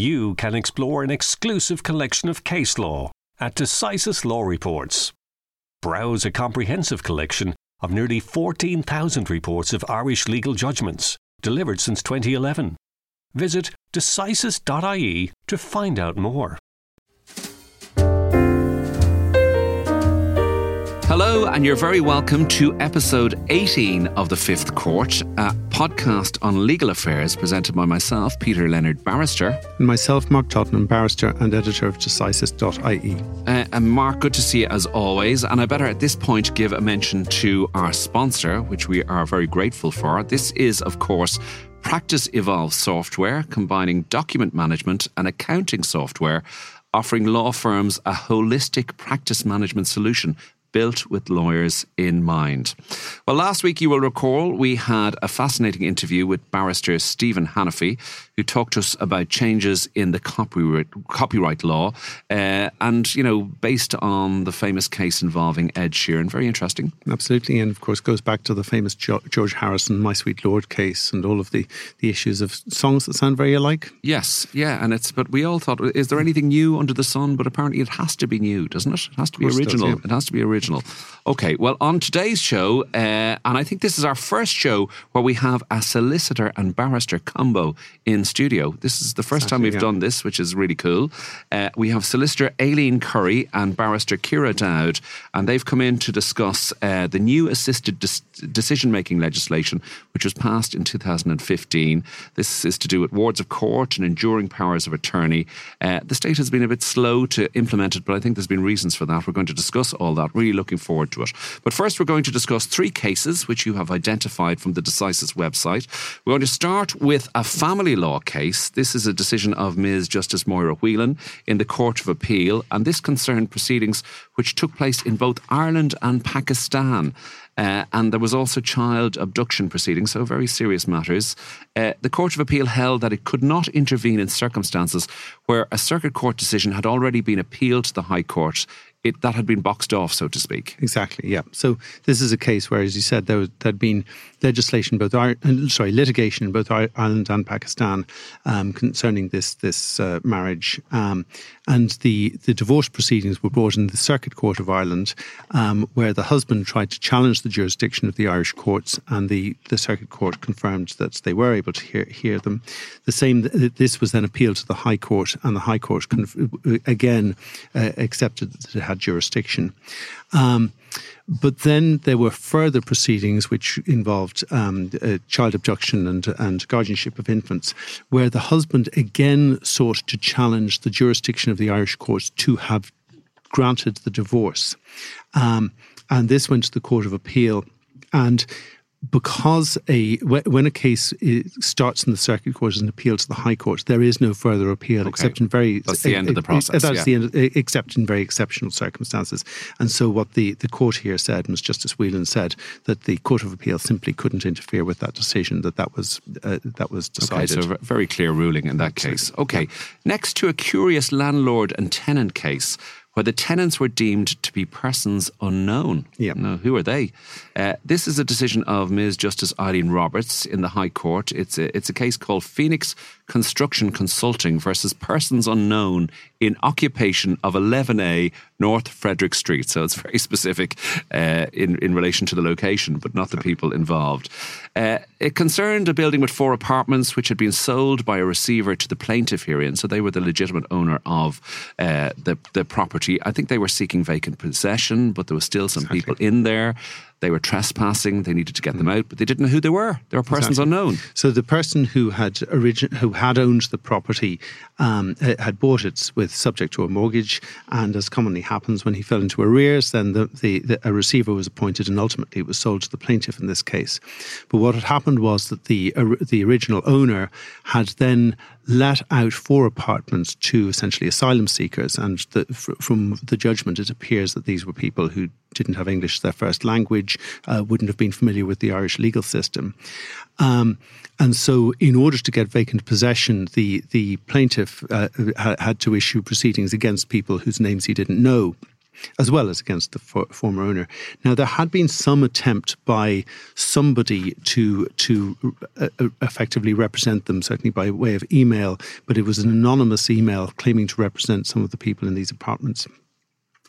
you can explore an exclusive collection of case law at Decisis Law Reports. Browse a comprehensive collection of nearly 14,000 reports of Irish legal judgments delivered since 2011. Visit decisis.ie to find out more. Hello, and you're very welcome to episode 18 of The Fifth Court, a podcast on legal affairs presented by myself, Peter Leonard Barrister. And myself, Mark Tottenham, Barrister and editor of Decisis.ie. Uh, and Mark, good to see you as always. And I better at this point give a mention to our sponsor, which we are very grateful for. This is, of course, Practice Evolve software, combining document management and accounting software offering law firms a holistic practice management solution built with lawyers in mind. Well, last week, you will recall, we had a fascinating interview with barrister Stephen Hannafy, who talked to us about changes in the copyright, copyright law. Uh, and, you know, based on the famous case involving Ed Sheeran, very interesting. Absolutely. And of course, goes back to the famous George Harrison, My Sweet Lord case and all of the, the issues of songs that sound very alike. Yes. Yeah. And it's, but we all thought, is there anything new under the sun? But apparently it has to be new, doesn't it? It has to be original. It, does, yeah. it has to be original original. Okay, well, on today's show, uh, and I think this is our first show where we have a solicitor and barrister combo in studio. This is the first exactly, time we've yeah. done this, which is really cool. Uh, we have solicitor Aileen Curry and barrister Ciara Dowd, and they've come in to discuss uh, the new assisted decision making legislation, which was passed in 2015. This is to do with wards of court and enduring powers of attorney. Uh, the state has been a bit slow to implement it, but I think there's been reasons for that. We're going to discuss all that. Really looking forward to it. But first, we're going to discuss three cases which you have identified from the Decisis website. We're going to start with a family law case. This is a decision of Ms. Justice Máire Whelan in the Court of Appeal, and this concerned proceedings which took place in both Ireland and Pakistan. Uh, and there was also child abduction proceedings, so very serious matters. Uh, the Court of Appeal held that it could not intervene in circumstances where a circuit court decision had already been appealed to the High Court it, that had been boxed off, so to speak. Exactly. Yeah. So this is a case where, as you said, there had been legislation, both uh, sorry, litigation in both Ireland and Pakistan um, concerning this this uh, marriage, um, and the the divorce proceedings were brought in the Circuit Court of Ireland, um, where the husband tried to challenge the jurisdiction of the Irish courts, and the the Circuit Court confirmed that they were able to hear hear them. The same. This was then appealed to the High Court, and the High Court conf- again uh, accepted that it had jurisdiction. Um, but then there were further proceedings which involved um, uh, child abduction and, and guardianship of infants, where the husband again sought to challenge the jurisdiction of the Irish courts to have granted the divorce. Um, and this went to the Court of Appeal. And because a when a case starts in the circuit court as an appeal to the high court, there is no further appeal okay. except in very that's the end of the process. That's yeah. the end, except in very exceptional circumstances. And so, what the, the court here said, Ms. Justice Whelan said, that the court of appeal simply couldn't interfere with that decision. That that was uh, that was decided. Okay, so a very clear ruling in that case. Okay, next to a curious landlord and tenant case where the tenants were deemed to be persons unknown. Yeah. Now, who are they? Uh, this is a decision of Ms. Justice Eileen Roberts in the High Court. It's a, it's a case called Phoenix Construction Consulting versus Persons Unknown in Occupation of 11A North Frederick Street. So it's very specific uh, in, in relation to the location, but not the people involved. Uh, it concerned a building with four apartments which had been sold by a receiver to the plaintiff herein. So they were the legitimate owner of uh, the, the property. I think they were seeking vacant possession, but there were still some exactly. people in there. They were trespassing. They needed to get them out, but they didn't know who they were. They were persons exactly. unknown. So the person who had origin, who had owned the property um, had bought it with subject to a mortgage, and as commonly happens when he fell into arrears, then the, the, the, a receiver was appointed, and ultimately it was sold to the plaintiff in this case. But what had happened was that the the original owner had then let out four apartments to essentially asylum seekers. And the, from the judgment, it appears that these were people who didn't have English as their first language, uh, wouldn't have been familiar with the Irish legal system. Um, and so, in order to get vacant possession, the, the plaintiff uh, had to issue proceedings against people whose names he didn't know. As well as against the for, former owner. Now, there had been some attempt by somebody to to uh, uh, effectively represent them, certainly by way of email, but it was an anonymous email claiming to represent some of the people in these apartments.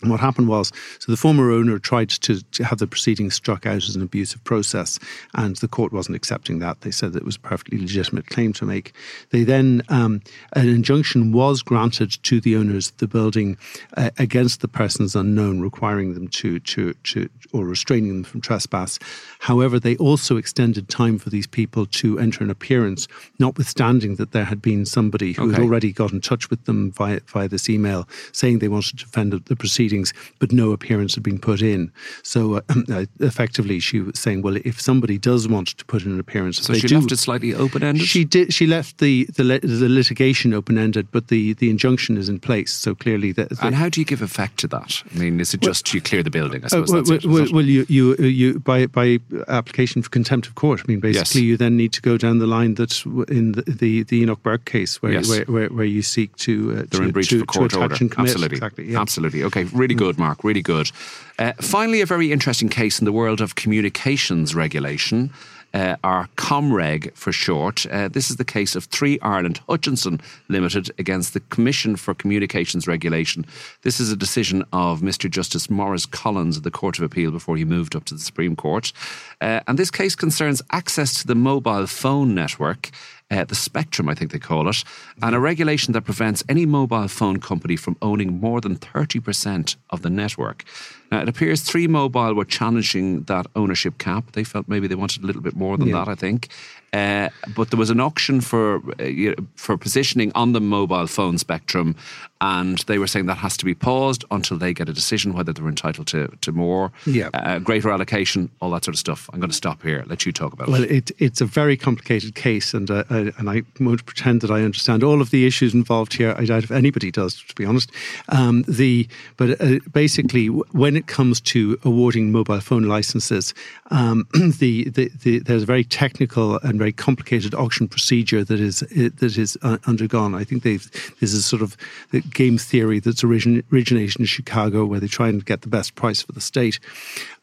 And what happened was, so the former owner tried to, to, have the proceedings struck out as an abusive process, and the court wasn't accepting that. They said that it was a perfectly legitimate claim to make. They then, um, an injunction was granted to the owners of the building uh, against the persons unknown, requiring them to, to, to, or restraining them from trespass. However, they also extended time for these people to enter an appearance, notwithstanding that there had been somebody who okay. had already got in touch with them via, via this email saying they wanted to defend the proceedings proceedings, but no appearance had been put in. So uh, uh, effectively, she was saying, well, if somebody does want to put in an appearance, so she do, left it slightly open ended. She did. She left the the, the litigation open ended, but the the injunction is in place. So clearly, the, and how do you give effect to that? I mean, is it just well, you clear the building? I suppose. Uh, well, well, well, you you you by by application for contempt of court. I mean, basically, yes. you then need to go down the line that in the the, the Enoch Burke case, where, yes. where, where, where you seek to uh, to, to, to, court order. Absolutely, exactly, yeah. absolutely. Okay, really good, Mark. Really good. Uh, finally, a very interesting case in the world of communications regulation. Uh, our ComReg for short. Uh, this is the case of Three Ireland Hutchinson Limited against the Commission for Communications Regulation. This is a decision of Mr. Justice Maurice Collins of the Court of Appeal before he moved up to the Supreme Court. Uh, and this case concerns access to the mobile phone network uh, the spectrum, I think they call it, and a regulation that prevents any mobile phone company from owning more than 30% of the network. Now, it appears Three Mobile were challenging that ownership cap. They felt maybe they wanted a little bit more than yeah. that, I think. Uh, but there was an auction for uh, for positioning on the mobile phone spectrum, and they were saying that has to be paused until they get a decision whether they're entitled to to more, yeah. uh, greater allocation, all that sort of stuff. I'm going to stop here. Let you talk about well, it. Well, it, it's a very complicated case, and uh, I, and I won't pretend that I understand all of the issues involved here. I doubt if anybody does, to be honest. Um, the but uh, basically, when it comes to awarding mobile phone licenses, um, the, the, the there's a very technical and very complicated auction procedure that is that is uh, undergone. I think they've this is sort of the game theory that's origin, originated in Chicago, where they try and get the best price for the state.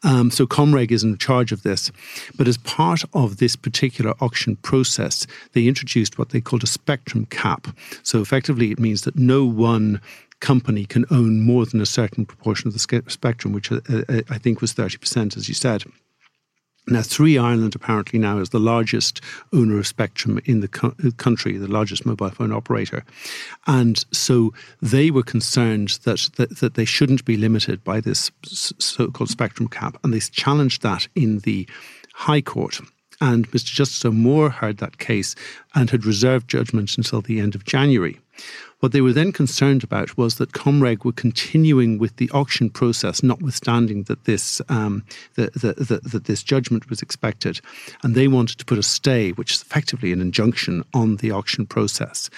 Um, so Comreg is in charge of this, but as part of this particular auction process, they introduced what they called a spectrum cap. So effectively, it means that no one company can own more than a certain proportion of the spectrum, which uh, uh, I think was 30%, as you said. Now, Three Ireland apparently now is the largest owner of spectrum in the co- country, the largest mobile phone operator. And so they were concerned that, that, that they shouldn't be limited by this so called spectrum cap. And they challenged that in the High Court. And Mr. Justice O'Moore heard that case and had reserved judgment until the end of January. What they were then concerned about was that Comreg were continuing with the auction process, notwithstanding that this um, the, the, the, that this judgment was expected, and they wanted to put a stay, which is effectively an injunction on the auction process.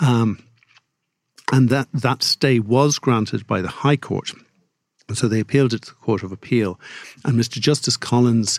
Um, and that, that stay was granted by the High Court. So they appealed it to the Court of Appeal. And Mr. Justice Collins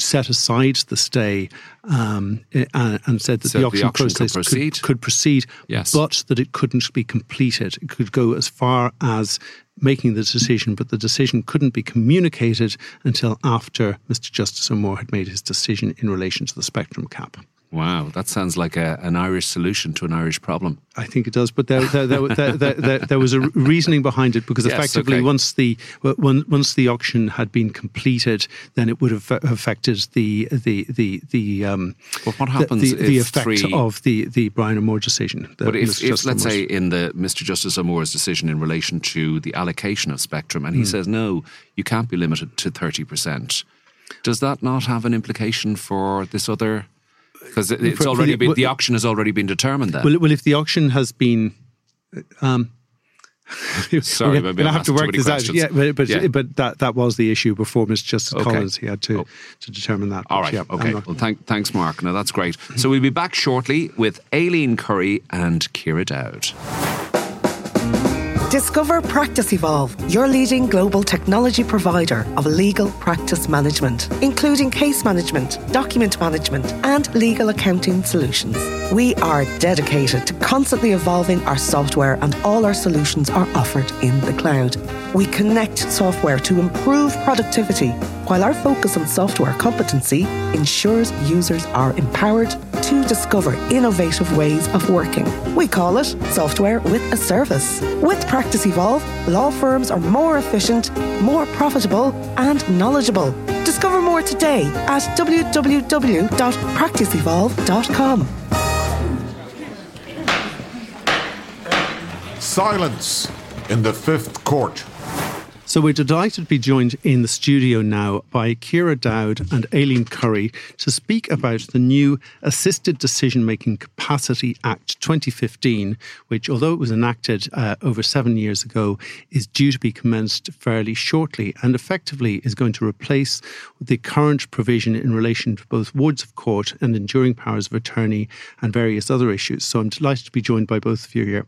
set aside the stay um, and, and, said that so the auction, the auction process could proceed, could, could proceed yes. but that it couldn't be completed. It could go as far as making the decision, but the decision couldn't be communicated until after Mr. Justice O'Moore had made his decision in relation to the spectrum cap. Wow, that sounds like a, an Irish solution to an Irish problem. I think it does, but there, there, there, there, there was a reasoning behind it because yes, effectively, okay. once the once the auction had been completed, then it would have affected the the the the. Um, but what happens the, the, the effect three, of the the Brian O'Moore decision? But if, if let's say in the Mr. Justice O'Moore's decision in relation to the allocation of spectrum, and he mm. says no, you can't be limited to thirty percent. Does that not have an implication for this other? Because it's for, already for the, been the auction has already been determined. Then, well, well if the auction has been. Um, Sorry, going to have to work this questions. out. Yeah, but but, yeah. but that, that was the issue before Mr. Justice okay. Collins. He had to oh. to determine that. All right. Yeah, okay. Well, thank, thanks, Mark. Now that's great. So we'll be back shortly with Aileen Curry and Ciara Dowd. Discover Practice Evolve, your leading global technology provider of legal practice management, including case management, document management, and legal accounting solutions. We are dedicated to constantly evolving our software, and all our solutions are offered in the cloud. We connect software to improve productivity, while our focus on software competency ensures users are empowered to discover innovative ways of working. We call it software with a service. With Practice Evolve, law firms are more efficient, more profitable, and knowledgeable. Discover more today at www.practiceevolve.com. Silence in the fifth court. So we're delighted to be joined in the studio now by Ciara Dowd and Aileen Curry to speak about the new Assisted Decision Making Capacity Act 2015, which, although it was enacted uh, over seven years ago, is due to be commenced fairly shortly and effectively is going to replace the current provision in relation to both wards of court and enduring powers of attorney and various other issues. So I'm delighted to be joined by both of you here.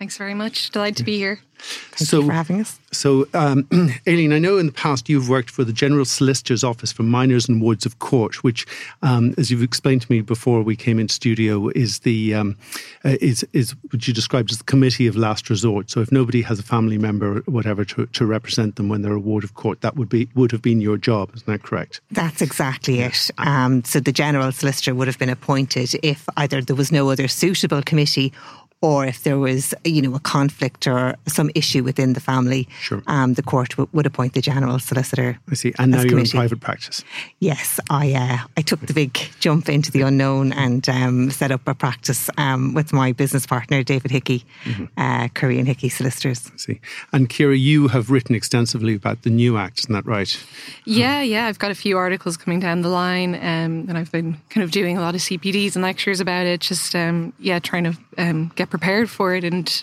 Thanks very much. Delighted to be here. Thank so, you for having us. So, um, Aileen, I know in the past you've worked for the General Solicitor's Office for Minors and Wards of Court, which, um, as you've explained to me before we came in studio, is the um, uh, is is what you described as the committee of last resort. So, if nobody has a family member, or whatever, to, to represent them when they're a ward of court, that would be would have been your job. Isn't that correct? That's exactly it. Um, so, the General Solicitor would have been appointed if either there was no other suitable committee or if there was, you know, a conflict or some issue within the family, sure. um, the court w- would appoint the general solicitor. I see. And now you're committee. in private practice. Yes, I uh, I took the big jump into the unknown and um, set up a practice um, with my business partner David Hickey, mm-hmm. uh, Curry and Hickey Solicitors. I see. And Ciara, you have written extensively about the new act, isn't that right? Yeah, yeah. I've got a few articles coming down the line, um, and I've been kind of doing a lot of CPDs and lectures about it. Just um, yeah, trying to um, get prepared for it and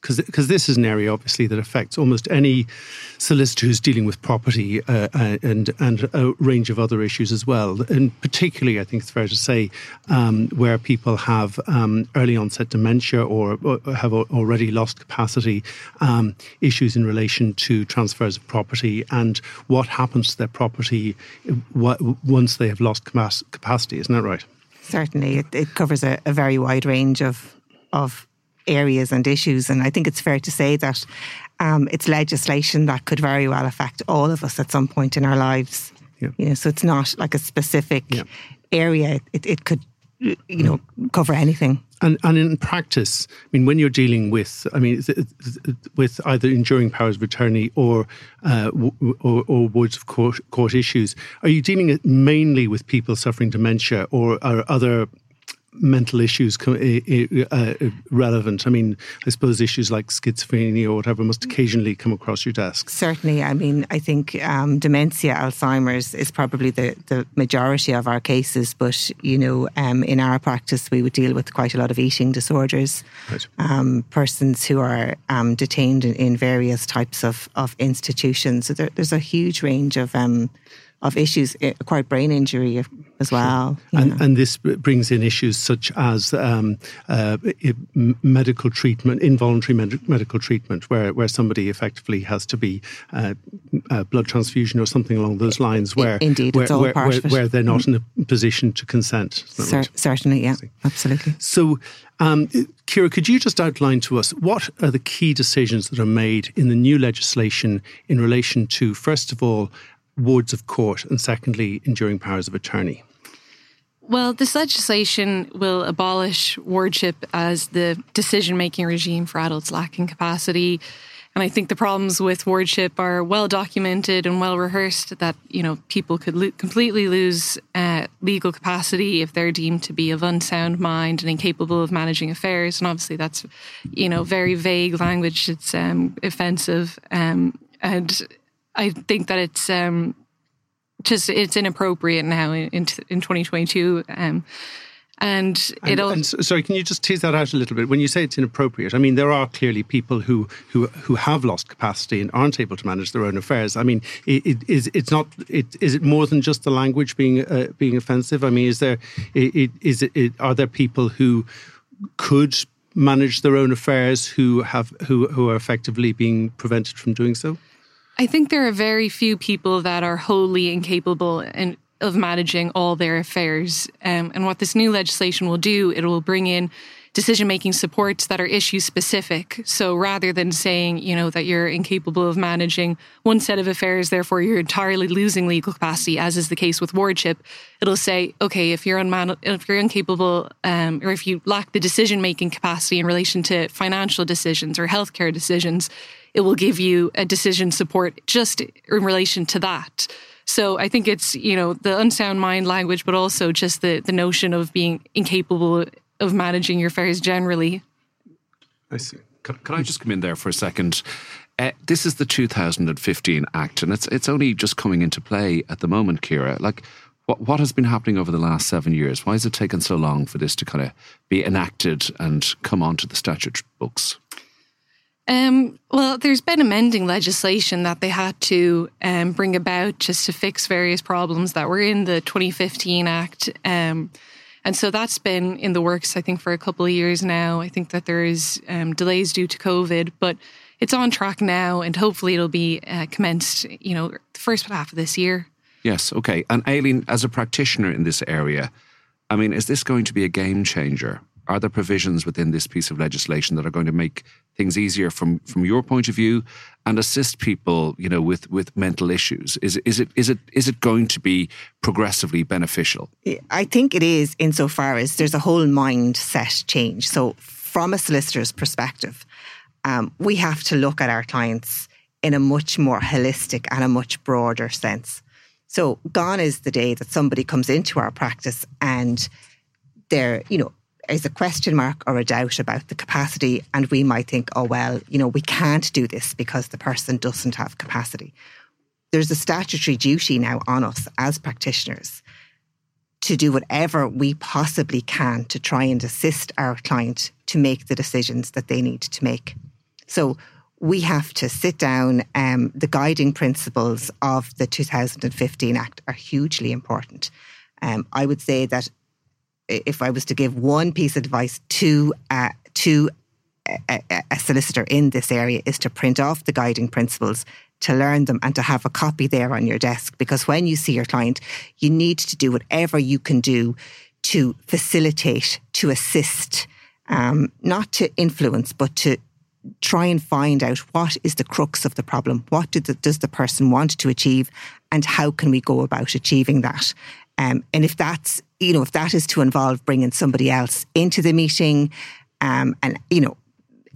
because this is an area obviously that affects almost any solicitor who's dealing with property uh, uh, and and a range of other issues as well. And particularly, I think it's fair to say, um, where people have um, early onset dementia or, or have already lost capacity, um, issues in relation to transfers of property and what happens to their property once they have lost capacity. Isn't that right? Certainly, it, it covers a, a very wide range of of areas and issues. And I think it's fair to say that um, it's legislation that could very well affect all of us at some point in our lives. Yeah. You know, so it's not like a specific yeah. area. It, it could, you know, cover anything. And, and in practice, I mean, when you're dealing with, I mean, with either enduring powers of attorney or uh, or, or wards of court, court issues, are you dealing mainly with people suffering dementia or are other mental issues uh, relevant? I mean, I suppose issues like schizophrenia or whatever must occasionally come across your desk. Certainly. I mean, I think um, dementia, Alzheimer's is probably the, the majority of our cases, but, you know, um, in our practice, we would deal with quite a lot of eating disorders, right. um, persons who are um, detained in, in, various types of, of institutions. So there, there's a huge range of um, of issues, eh, acquired brain injury as well. Sure. And, and, this brings in issues such as um, uh, medical treatment, involuntary med- medical treatment, where, where somebody effectively has to be uh, uh, blood transfusion or something along those lines, where indeed where, where, where, where, they're not mm-hmm. in a position to consent. Cer-? Certainly, yeah, absolutely. So. Um, Ciara, could you just outline to us what are the key decisions that are made in the new legislation in relation to, first of all, wards of court, and secondly, enduring powers of attorney? Well, this legislation will abolish wardship as the decision making regime for adults lacking capacity. And I think the problems with wardship are well documented and well rehearsed that, you know, people could lo- completely lose uh, legal capacity if they're deemed to be of unsound mind and incapable of managing affairs. And obviously that's, you know, very vague language. It's um, offensive. Um, and I think that it's um, just it's inappropriate now in in, in 2022. Um, and it'll. And, and, sorry, can you just tease that out a little bit? When you say it's inappropriate, I mean there are clearly people who who who have lost capacity and aren't able to manage their own affairs. I mean, it, it is it's not. It, is it more than just the language being uh, being offensive? I mean, is there? It, is it, Are there people who could manage their own affairs who have who who are effectively being prevented from doing so? I think there are very few people that are wholly incapable and of managing all their affairs. Um, and what this new legislation will do, it will bring in decision making supports that are issue specific. So rather than saying, you know, that you're incapable of managing one set of affairs, therefore you're entirely losing legal capacity, as is the case with wardship, it'll say, okay, if you're unman- if you're incapable, um, or if you lack the decision making capacity in relation to financial decisions or healthcare decisions, it will give you a decision support just in relation to that. So I think it's, you know, the unsound mind language, but also just the, the notion of being incapable of managing your affairs generally. I see. Can, can I just come in there for a second? Uh, this is the 2015 Act, and it's it's only just coming into play at the moment, Ciara. Like, what what has been happening over the last seven years? Why has it taken so long for this to kind of be enacted and come onto the statute books? Um, well, there's been amending legislation that they had to um, bring about just to fix various problems that were in the 2015 Act. Um, and so that's been in the works, I think, for a couple of years now. I think that there is um, delays due to COVID, but it's on track now, and hopefully it'll be uh, commenced, you know, the first half of this year. Yes, okay. And Aileen, as a practitioner in this area, I mean, is this going to be a game changer? Are there provisions within this piece of legislation that are going to make things easier from from your point of view and assist people, you know, with with mental issues? Is is it is it is it going to be progressively beneficial? I think it is insofar as there's a whole mindset change. So from a solicitor's perspective, um, we have to look at our clients in a much more holistic and a much broader sense. So gone is the day that somebody comes into our practice and they're, you know, is a question mark or a doubt about the capacity, and we might think, oh, well, you know, we can't do this because the person doesn't have capacity. There's a statutory duty now on us as practitioners to do whatever we possibly can to try and assist our client to make the decisions that they need to make. So we have to sit down. Um, the guiding principles of the 2015 Act are hugely important. Um, I would say that if I was to give one piece of advice to uh, to a, a, solicitor in this area is to print off the guiding principles to learn them and to have a copy there on your desk. Because when you see your client you need to do whatever you can do to facilitate to assist um, not to influence but to try and find out what is the crux of the problem. What the, does the person want to achieve and how can we go about achieving that um, and if that's, you know, if that is to involve bringing somebody else into the meeting um, and, you know,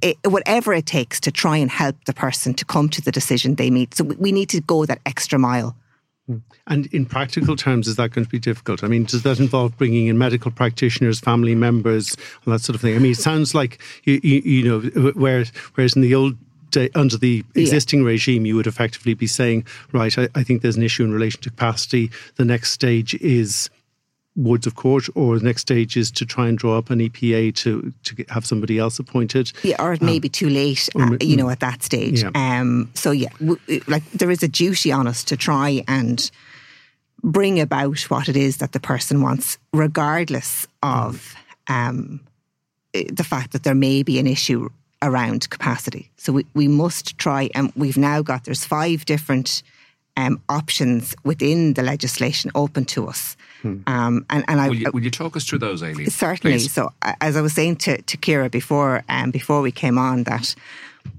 it, whatever it takes to try and help the person to come to the decision they meet. So we need to go that extra mile. Hmm. And in practical terms, is that going to be difficult? I mean, does that involve bringing in medical practitioners, family members, and that sort of thing? I mean, it sounds like you, you, you know, whereas whereas in the old under the existing yeah. regime, you would effectively be saying, right, I, I, think there's an issue in relation to capacity. The next stage is Wards of Court, or the next stage is to try and draw up an EPA to to have somebody else appointed. Yeah, or it may um, be too late, uh, you know, at that stage. Yeah. Um, so yeah, w- like there is a duty on us to try and bring about what it is that the person wants, regardless of um, the fact that there may be an issue around capacity. So we, we must try, and we've now got, there's five different um, options within the legislation open to us. Hmm. Um, and, and I, will you, will, you, talk us through those, Aileen? Certainly. Please. So, as I was saying to, to Ciara before, um, before we came on, that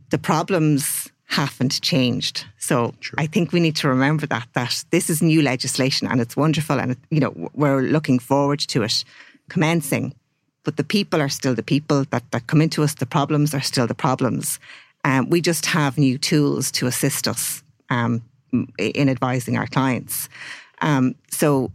the problems haven't changed. So sure. I think we need to remember that that this is new legislation and it's wonderful, and you know we're looking forward to it commencing but the people are still the people that, that come into us. The problems are still the problems. Um, we just have new tools to assist us um, in advising our clients. Um, so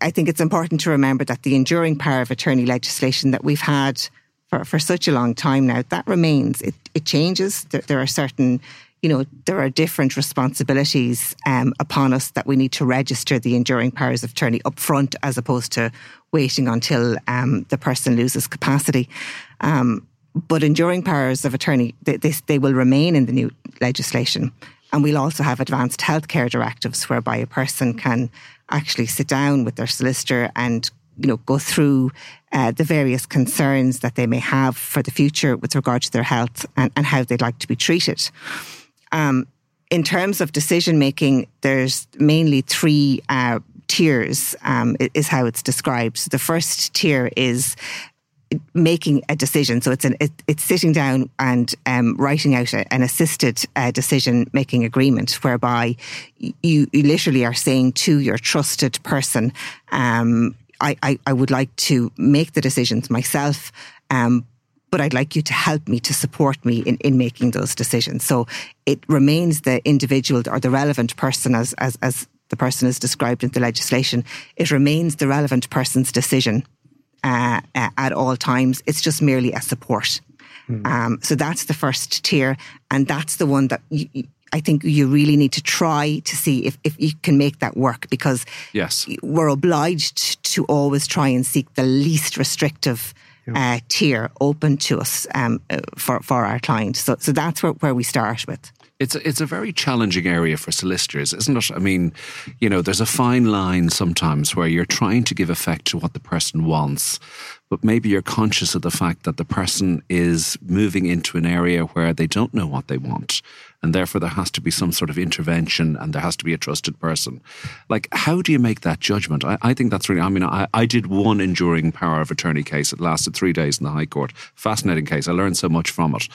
I think it's important to remember that the enduring power of attorney legislation that we've had for, for such a long time now, that remains. It, it changes. There, there are certain you know, there are different responsibilities um, upon us that we need to register the enduring powers of attorney up front as opposed to waiting until um, the person loses capacity. Um, but enduring powers of attorney, they, they, they will remain in the new legislation. And we'll also have advanced healthcare directives whereby a person can actually sit down with their solicitor and you know, go through uh, the various concerns that they may have for the future with regard to their health and, and how they'd like to be treated. Um, in terms of decision making, there's mainly three uh, tiers, um, is how it's described. So the first tier is making a decision. So it's an it, it's sitting down and um, writing out a, an assisted uh, decision making agreement, whereby you, you literally are saying to your trusted person, um, I, I, I would like to make the decisions myself. Um, but I'd like you to help me to support me in, in making those decisions. So it remains the individual or the relevant person as, as, as the person is described in the legislation. It remains the relevant person's decision uh, uh, at all times. It's just merely a support. Mm. Um, so that's the first tier, and that's the one that you, I think you really need to try to see if, if you can make that work because yes. we're obliged to always try and seek the least restrictive uh, tier open to us um, uh, for, for our clients. So, so that's where, where we start with. It's a, it's a very challenging area for solicitors, isn't it? I mean, you know, there's a fine line sometimes where you're trying to give effect to what the person wants, but maybe you're conscious of the fact that the person is moving into an area where they don't know what they want and therefore there has to be some sort of intervention and there has to be a trusted person. Like, how do you make that judgment? I, I think that's really, I mean, I, I did one enduring power of attorney case. It lasted three days in the High Court. Fascinating case. I learned so much from it.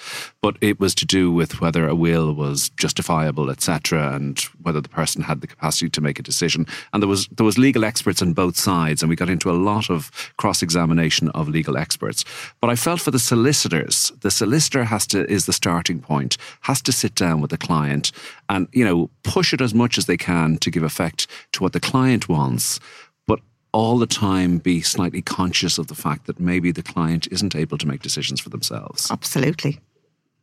But it was to do with whether a will was justifiable, etc., and whether the person had the capacity to make a decision. And there was there was legal experts on both sides, and we got into a lot of cross examination of legal experts. But I felt for the solicitors, the solicitor has to is the starting point, has to sit down with the client and, you know, push it as much as they can to give effect to what the client wants, but all the time be slightly conscious of the fact that maybe the client isn't able to make decisions for themselves. Absolutely.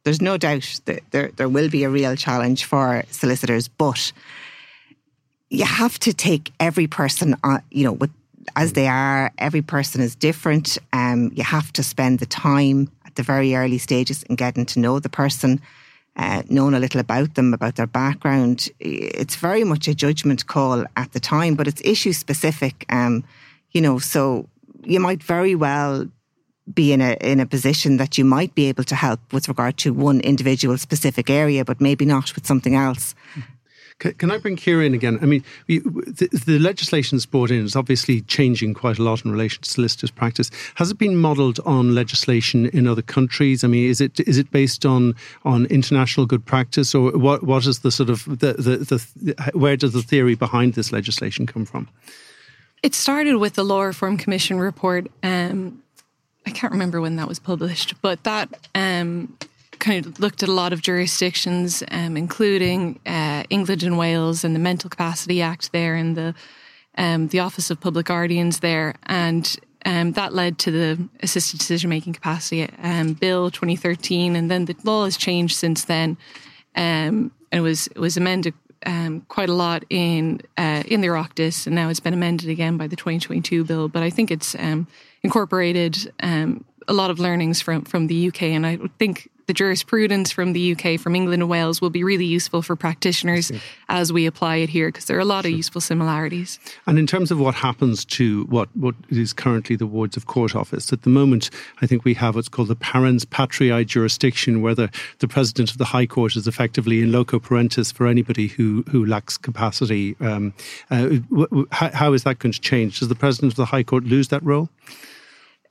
There's no doubt that there, there will be a real challenge for solicitors, but you have to take every person, on, you know, with as they are. Every person is different. Um, you have to spend the time at the very early stages in getting to know the person uh, known a little about them, about their background. It's very much a judgment call at the time, but it's issue specific. Um, you know, so you might very well be in a in a position that you might be able to help with regard to one individual specific area, but maybe not with something else. Can, I bring Ciara in again? I mean, the, the legislation that's brought in is obviously changing quite a lot in relation to solicitors' practice. Has it been modelled on legislation in other countries? I mean, is it is it based on on international good practice, or what what is the sort of the the, the where does the theory behind this legislation come from? It started with the Law Reform Commission report. Um, I can't remember when that was published, but that um, kind of looked at a lot of jurisdictions, um, including uh, England and Wales and the Mental Capacity Act there and the um, the Office of Public Guardians there, and um, that led to the Assisted Decision Making Capacity um, Bill 2013, and then the law has changed since then, um, and it was it was amended um, quite a lot in uh, in the Oireachtas, and now it's been amended again by the 2022 bill. But I think it's incorporated a lot of learnings from from the UK, and I think the jurisprudence from the UK, from England and Wales, will be really useful for practitioners as we apply it here because there are a lot of useful similarities. And in terms of what happens to what, what is currently the Wards of Court office, at the moment, I think we have what's called the parens patriae jurisdiction, where the, the president of the High Court is effectively in loco parentis for anybody who, who lacks capacity. Um, uh, how, how is that going to change? Does the president of the High Court lose that role?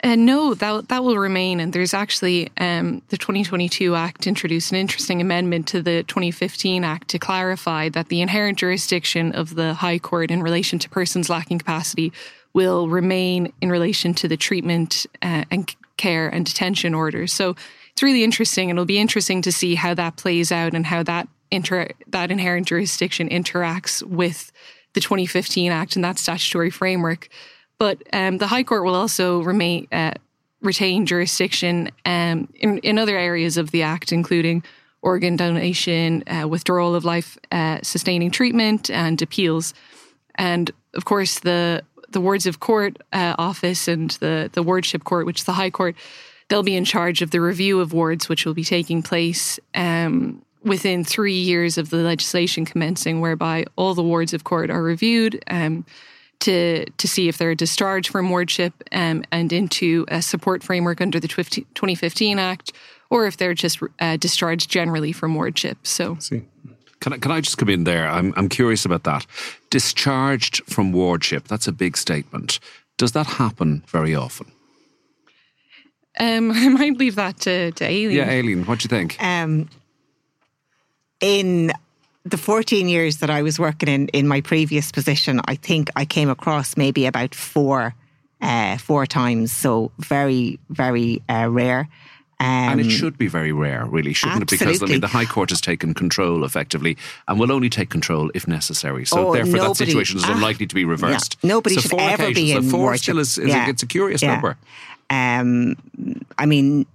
Uh, no, that that will remain. And there's actually um, the 2022 Act introduced an interesting amendment to the 2015 Act to clarify that the inherent jurisdiction of the High Court in relation to persons lacking capacity will remain in relation to the treatment uh, and care and detention orders. So it's really interesting, and it'll be interesting to see how that plays out and how that inter- that inherent jurisdiction interacts with the 2015 Act and that statutory framework. But um, the High Court will also remain uh, retain jurisdiction um, in, in other areas of the Act, including organ donation, uh, withdrawal of life uh, sustaining treatment, and appeals. And of course, the the wards of court uh, office and the the wardship court, which is the High Court, they'll be in charge of the review of wards, which will be taking place um, within three years of the legislation commencing, whereby all the wards of court are reviewed. Um, to to see if they're discharged from wardship um, and into a support framework under the 2015 Act, or if they're just uh, discharged generally from wardship. So. Can I, can I just come in there? I'm, I'm curious about that. Discharged from wardship, that's a big statement. Does that happen very often? Um, I might leave that to, to Aileen. Yeah, Aileen, what do you think? Um, in the 14 years that I was working in in my previous position, I think I came across maybe about four uh, four times. So very, very uh, rare. Um, and it should be very rare, really, shouldn't absolutely. it? Because I mean, the High Court has taken control effectively and will only take control if necessary. So, oh, therefore, nobody, that situation is ah, unlikely to be reversed. Yeah, nobody so should ever be in so four still is, is yeah. a, it's a curious yeah. number. Um, I mean,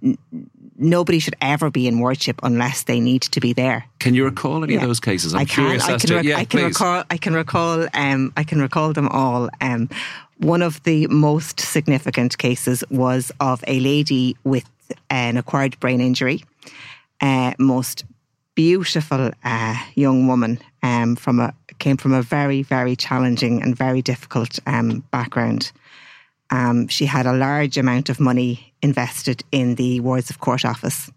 nobody should ever be in wardship unless they need to be there. Can you recall any yeah. of those cases? I'm I can. I can, rec- yeah, I can recall. I can recall. Um, I can recall them all. Um, one of the most significant cases was of a lady with an acquired brain injury. Uh, most beautiful uh, young woman um, from a came from a very very challenging and very difficult um, background. Um, she had a large amount of money invested in the Wards of Court office.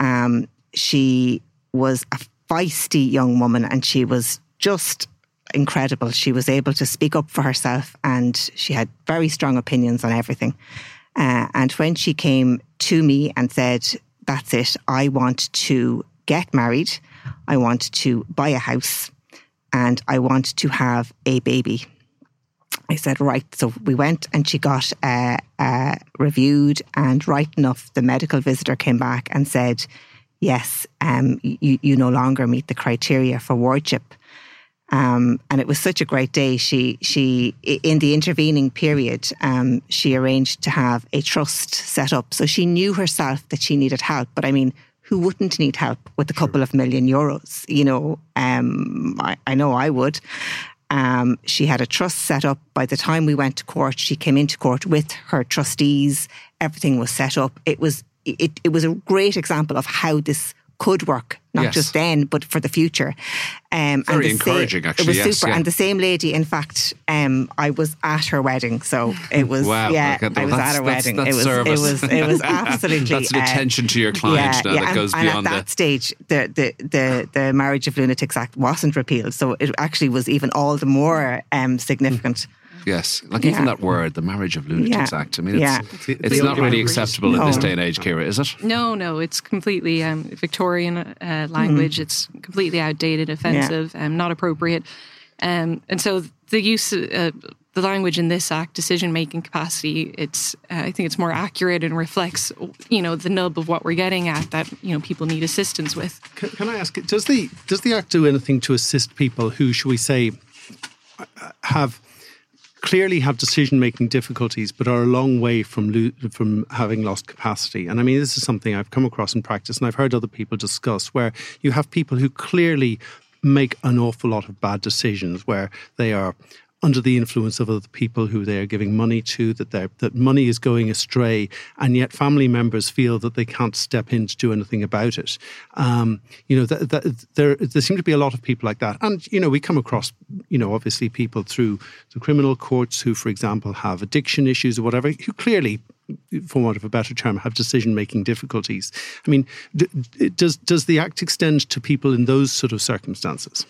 Um, she was a feisty young woman and she was just incredible. She was able to speak up for herself and she had very strong opinions on everything. Uh, and when she came to me and said, That's it, I want to get married, I want to buy a house, and I want to have a baby. I said, right. So we went and she got uh, uh, reviewed, and right enough, the medical visitor came back and said, yes, um, you, you no longer meet the criteria for wardship. Um, and it was such a great day. She, she, in the intervening period, um, she arranged to have a trust set up. So she knew herself that she needed help. But I mean, who wouldn't need help with a couple of million euros? You know, um, I, I know I would. Um, she had a trust set up. By the time we went to court, she came into court with her trustees. Everything was set up. It was it, it was a great example of how this could work, not yes. just then, but for the future. Um, Very encouraging, sa- actually. It was yes, super. Yeah. And the same lady, in fact, um, I was at her wedding, so it was. wow, yeah, I was at her wedding. That's, that's it was. Service. It was. It was absolutely. that's an attention uh, to your client yeah, yeah, that goes and, beyond. And at that stage, the, the the the Marriage of Lunatics Act wasn't repealed, so it actually was even all the more um, significant. Yes, like yeah. even that word, the Marriage of Lunatics yeah. Act. I mean, it's, yeah. it's, it's not really acceptable no. in this day and age, Ciara, is it? No, no, it's completely um, Victorian uh, language. Mm. It's completely outdated, offensive, yeah. um, not appropriate. Um, and so the use, uh, the language in this act, decision making capacity, it's uh, I think it's more accurate and reflects, you know, the nub of what we're getting at that you know people need assistance with. Can, can I ask? Does the does the act do anything to assist people who, should we say, have clearly have decision making difficulties, but are a long way from lo- from having lost capacity. And I mean, this is something I've come across in practice, and I've heard other people discuss, where you have people who clearly make an awful lot of bad decisions, where they are under the influence of other people who they are giving money to, that that money is going astray, and yet family members feel that they can't step in to do anything about it. Um, you know, there there seem to be a lot of people like that, and you know, we come across, you know, obviously people through the criminal courts who, for example, have addiction issues or whatever, who clearly for want of a better term, have decision making difficulties. I mean, d- does does the act extend to people in those sort of circumstances?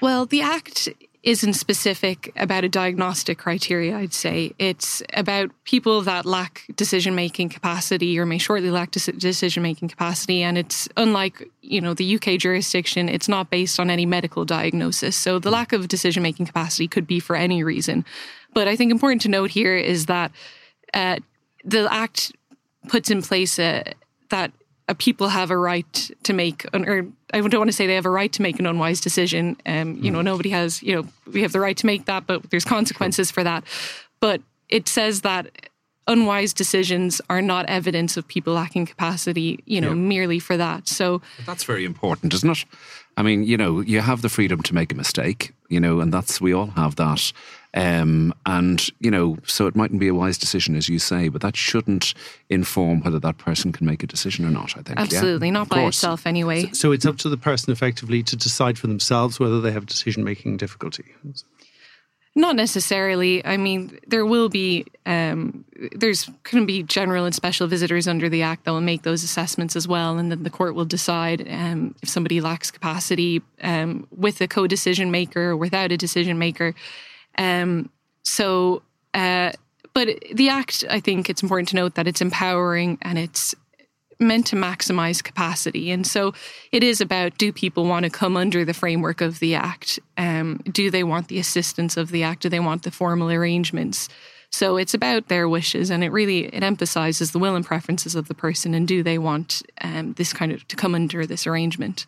Well, the act isn't specific about a diagnostic criteria, I'd say. It's about people that lack decision making capacity or may shortly lack decision making capacity. And it's unlike, you know, the UK jurisdiction, it's not based on any medical diagnosis. So the lack of decision making capacity could be for any reason. But I think important to note here is that uh, the Act puts in place a, that people have a right to make, an, or I don't want to say they have a right to make an unwise decision. Um, you know, mm. nobody has, you know, we have the right to make that, but there's consequences for that. But it says that unwise decisions are not evidence of people lacking capacity, you know, yeah. merely for that. So that's very important, isn't it? I mean, you know, you have the freedom to make a mistake, you know, and that's, we all have that. Um, and, you know, so it mightn't be a wise decision, as you say, but that shouldn't inform whether that person can make a decision or not, I think. Absolutely, yeah? not by itself anyway. So, so, it's up to the person effectively to decide for themselves whether they have decision making difficulty. Not necessarily. I mean, there will be um, there's going to be general and special visitors under the Act that will make those assessments as well, and then the court will decide um, if somebody lacks capacity um, with a co-decision maker or without a decision maker. Um, so, uh, but the Act, I think it's important to note that it's empowering and it's meant to maximize capacity. And so it is about do people want to come under the framework of the Act? Um, do they want the assistance of the Act? Do they want the formal arrangements? So it's about their wishes, and it really it emphasizes the will and preferences of the person, and do they want um, this kind of to come under this arrangement?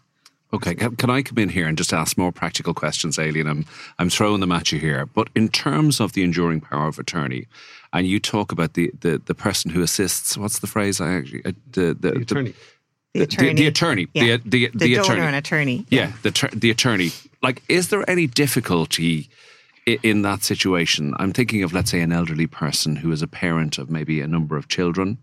Okay, can I come in here and just ask more practical questions, Aileen? I'm I'm throwing them at you here, but in terms of the enduring power of attorney, and you talk about the the, the person who assists. What's the phrase? I actually uh, the, the, the attorney. The attorney, the, the attorney, yeah. the the, the, the attorney, and attorney, yeah, the the attorney. Like, is there any difficulty in that situation? I'm thinking of, let's say, an elderly person who is a parent of maybe a number of children.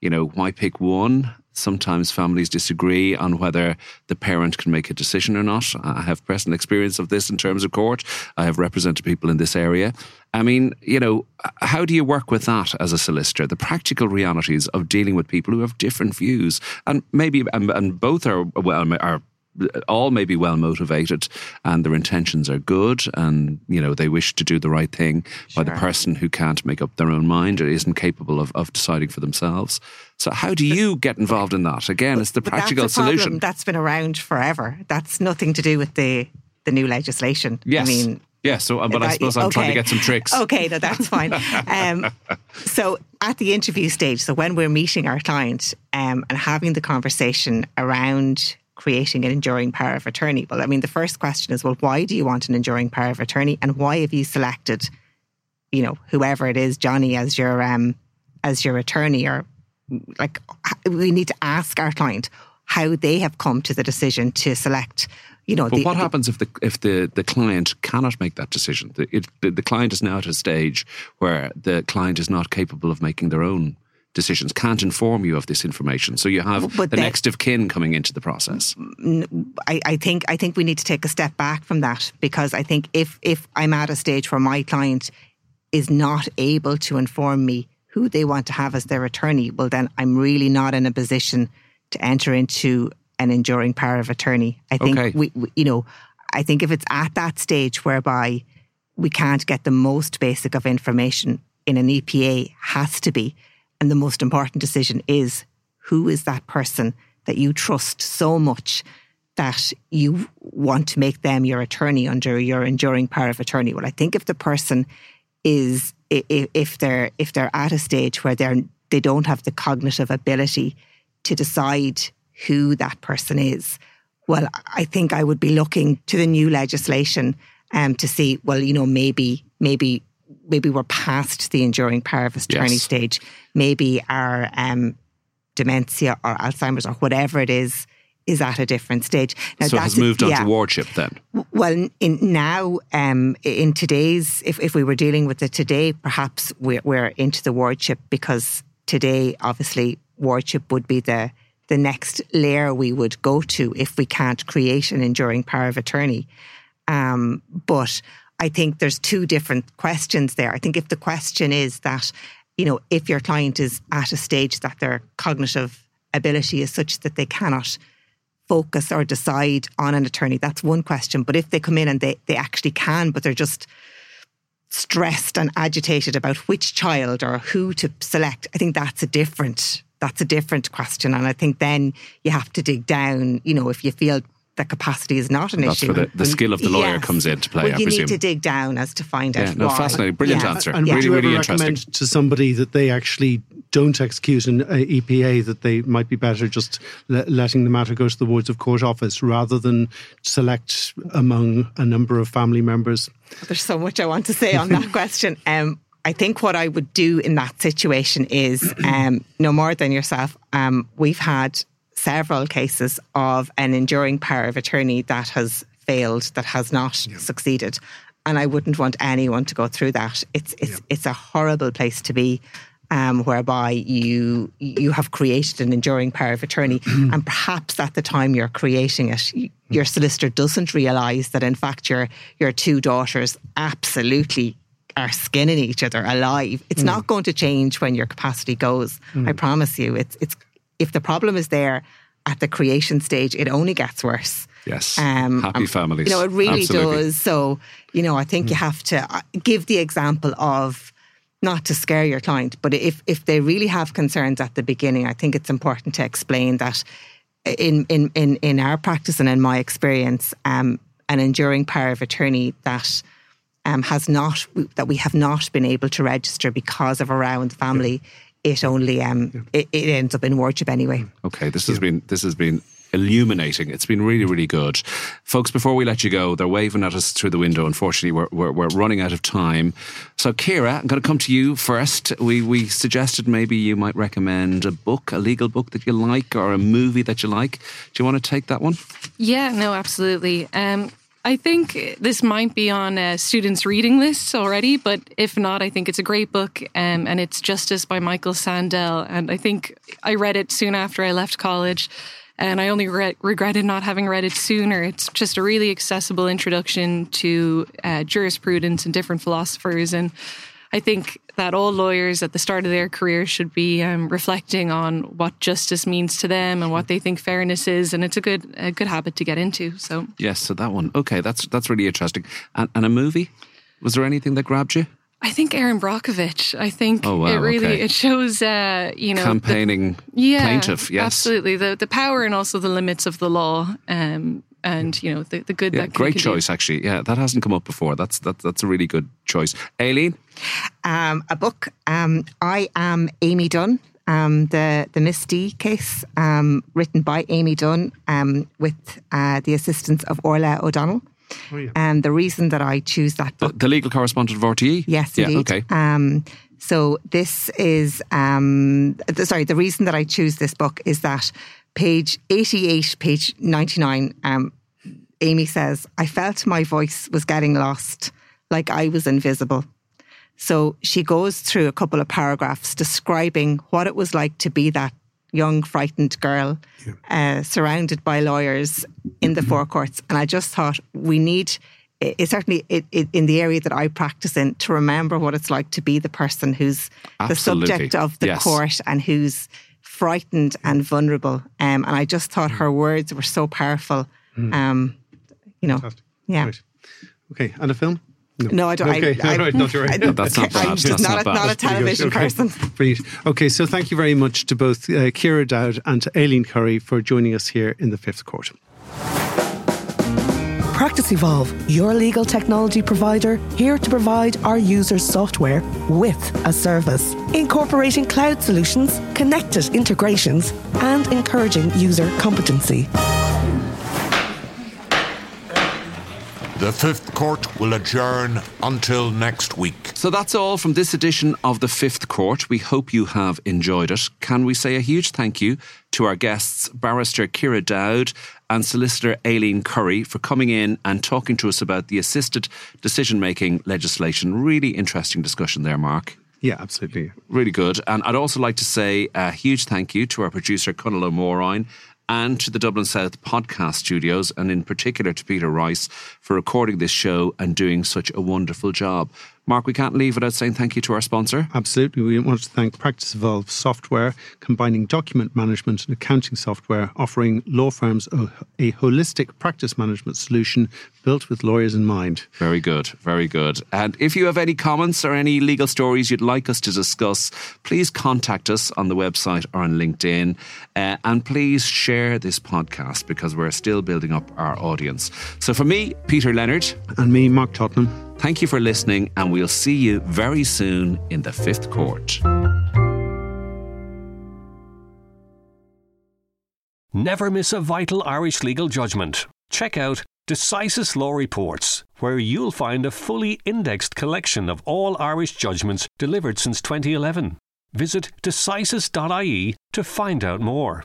You know, why pick one? Sometimes families disagree on whether the parent can make a decision or not. I have personal experience of this in terms of court. I have represented people in this area. I mean, you know, how do you work with that as a solicitor? The practical realities of dealing with people who have different views, and maybe and, and both are well are all may be well motivated and their intentions are good and you know they wish to do the right thing sure. by the person who can't make up their own mind or isn't capable of, of deciding for themselves so how do you get involved in that again but, it's the practical that's solution that's been around forever that's nothing to do with the the new legislation yes. i mean yeah, so but I suppose I'm okay. trying to get some tricks. Okay, no, that's fine. um, so at the interview stage, so when we're meeting our client um, and having the conversation around creating an enduring power of attorney? Well, I mean, the first question is, well, why do you want an enduring power of attorney, and why have you selected, you know, whoever it is, Johnny, as your um, as your attorney? Or like, we need to ask our client how they have come to the decision to select. You know, but the, what happens if the if the, the client cannot make that decision? The, it, the, the client is now at a stage where the client is not capable of making their own decisions can't inform you of this information. So you have but the next of kin coming into the process. I, I, think I think we need to take a step back from that because I think if if I'm at a stage where my client is not able to inform me who they want to have as their attorney, well then I'm really not in a position to enter into an enduring power of attorney. I think okay. we, we you know I think if it's at that stage whereby we can't get the most basic of information in an EPA has to be and the most important decision is who is that person that you trust so much that you want to make them your attorney under your enduring power of attorney. Well, I think if the person is if they're if they're at a stage where they're they don't have the cognitive ability to decide who that person is, well, I think I would be looking to the new legislation um, to see, well, you know, maybe maybe maybe we're past the enduring power of attorney yes. stage. Maybe our um, dementia or Alzheimer's or whatever it is is at a different stage. Now, so it has moved on yeah. to wardship then? Well, in now, um, in today's, if, if we were dealing with it today, perhaps we're, we're into the wardship because today, obviously, wardship would be the the next layer we would go to if we can't create an enduring power of attorney. Um, but I think there's two different questions there. I think if the question is that, you know, if your client is at a stage that their cognitive ability is such that they cannot focus or decide on an attorney, that's one question. But if they come in and they, they actually can, but they're just stressed and agitated about which child or who to select, I think that's a different that's a different question. And I think then you have to dig down, you know, if you feel that capacity is not an That's issue. Where the, the skill of the lawyer yes. comes into play. Well, I you presume. need to dig down as to find yeah, out. no, why. fascinating, brilliant yeah. answer. And really, would you really ever interesting. recommend to somebody that they actually don't execute an EPA that they might be better just le- letting the matter go to the Wards of Court office rather than select among a number of family members? There's so much I want to say on that question. Um, I think what I would do in that situation is um, no more than yourself. Um, we've had several cases of an enduring power of attorney that has failed, that has not yeah. succeeded. And I wouldn't want anyone to go through that. It's it's yeah. it's a horrible place to be. um, whereby you you have created an enduring power of attorney, and perhaps at the time you're creating it, your solicitor doesn't realise that in fact your your two daughters absolutely are skinning each other alive. It's mm. not going to change when your capacity goes. Mm. I promise you. It's it's if the problem is there at the creation stage, it only gets worse. Yes. Um, Happy families. You know, it really Absolutely. does. So, you know, I think mm. you have to uh, give the example of not to scare your client, but if if they really have concerns at the beginning, I think it's important to explain that in in in, in our practice and in my experience, um, an enduring power of attorney that um, has not that we have not been able to register because of a row in family. Yeah. It only um, yeah. it, it, ends up in wardship anyway. Okay, this has yeah. been this has been illuminating. It's been really, really good. Folks, before we let you go, they're waving at us through the window. Unfortunately, we're, we're, we're running out of time. So, Ciara, I'm going to come to you first. We, we suggested maybe you might recommend a book, a legal book that you like, or a movie that you like. Do you want to take that one? Yeah, no, absolutely. Um, I think this might be on students' reading lists already, but if not, I think it's a great book, um, and it's Justice by Michael Sandel. And I think I read it soon after I left college and I only regret, regretted not having read it sooner. It's just a really accessible introduction to uh, jurisprudence and different philosophers. And I think that all lawyers at the start of their career should be um, reflecting on what justice means to them and what they think fairness is, and it's a good a good habit to get into. So yes, so that one, okay, that's that's really interesting. And, and a movie, was there anything that grabbed you? I think Erin Brockovich. I think oh, wow, it really okay. it shows uh, you know campaigning the, yeah, plaintiff. Yes, absolutely the the power and also the limits of the law. Um, and you know the, the good yeah, that great choice do. actually yeah that hasn't come up before that's that, that's a really good choice Aileen um, a book um, I am Amy Dunne um, the the Miss D case um, written by Amy Dunne um, with uh, the assistance of Orla O'Donnell Oh, yeah. And the reason that I choose that book, the, the legal correspondent of RTE. Yes, yeah, indeed. Okay. Um, so this is um, the, sorry. The reason that I choose this book is that page eighty-eight, page ninety-nine. Um, Amy says, "I felt my voice was getting lost, like I was invisible." So she goes through a couple of paragraphs describing what it was like to be that young, frightened girl yeah. uh, surrounded by lawyers in the Four Courts. And I just thought we need, it, certainly it, it, in the area that I practice in, to remember what it's like to be the person who's Absolutely. the subject of the yes. court and who's frightened and vulnerable. Um, and I just thought her words were so powerful. Mm. Um, you know, Fantastic. yeah. Right. Okay, and a film? No, no I don't. Okay, I, I, right, not right. no, that's not bad. I'm just that's not, not, a, not a television okay. person. Brilliant. Okay, so thank you very much to both uh, Ciara Dowd and to Aileen Curry for joining us here in the Fifth Court. Practice Evolve, your legal technology provider, here to provide our users software with a service, incorporating cloud solutions, connected integrations, and encouraging user competency. The Fifth Court will adjourn until next week. So that's all from this edition of The Fifth Court. We hope you have enjoyed it. Can we say a huge thank you to our guests, Barrister Ciara Dowd and Solicitor Aileen Curry, for coming in and talking to us about the assisted decision making legislation. Really interesting discussion there, Mark. Yeah, absolutely. Really good. And I'd also like to say a huge thank you to our producer, Conal O'Morine, and to the Dublin South podcast studios, and in particular to Peter Rice for recording this show and doing such a wonderful job. Mark, we can't leave without saying thank you to our sponsor. Absolutely. We want to thank Practice Evolve Software, combining document management and accounting software, offering law firms a, a, holistic practice management solution built with lawyers in mind. Very good. Very good. And if you have any comments or any legal stories you'd like us to discuss, please contact us on the website or on LinkedIn. Uh, and please share this podcast because we're still building up our audience. So for me, Peter Leonard. And me, Mark Tottenham. Thank you for listening, and we'll see you very soon in the fifth court. Never miss a vital Irish legal judgment. Check out Decisis Law Reports, where you'll find a fully indexed collection of all Irish judgments delivered since 2011. Visit decisis.ie to find out more.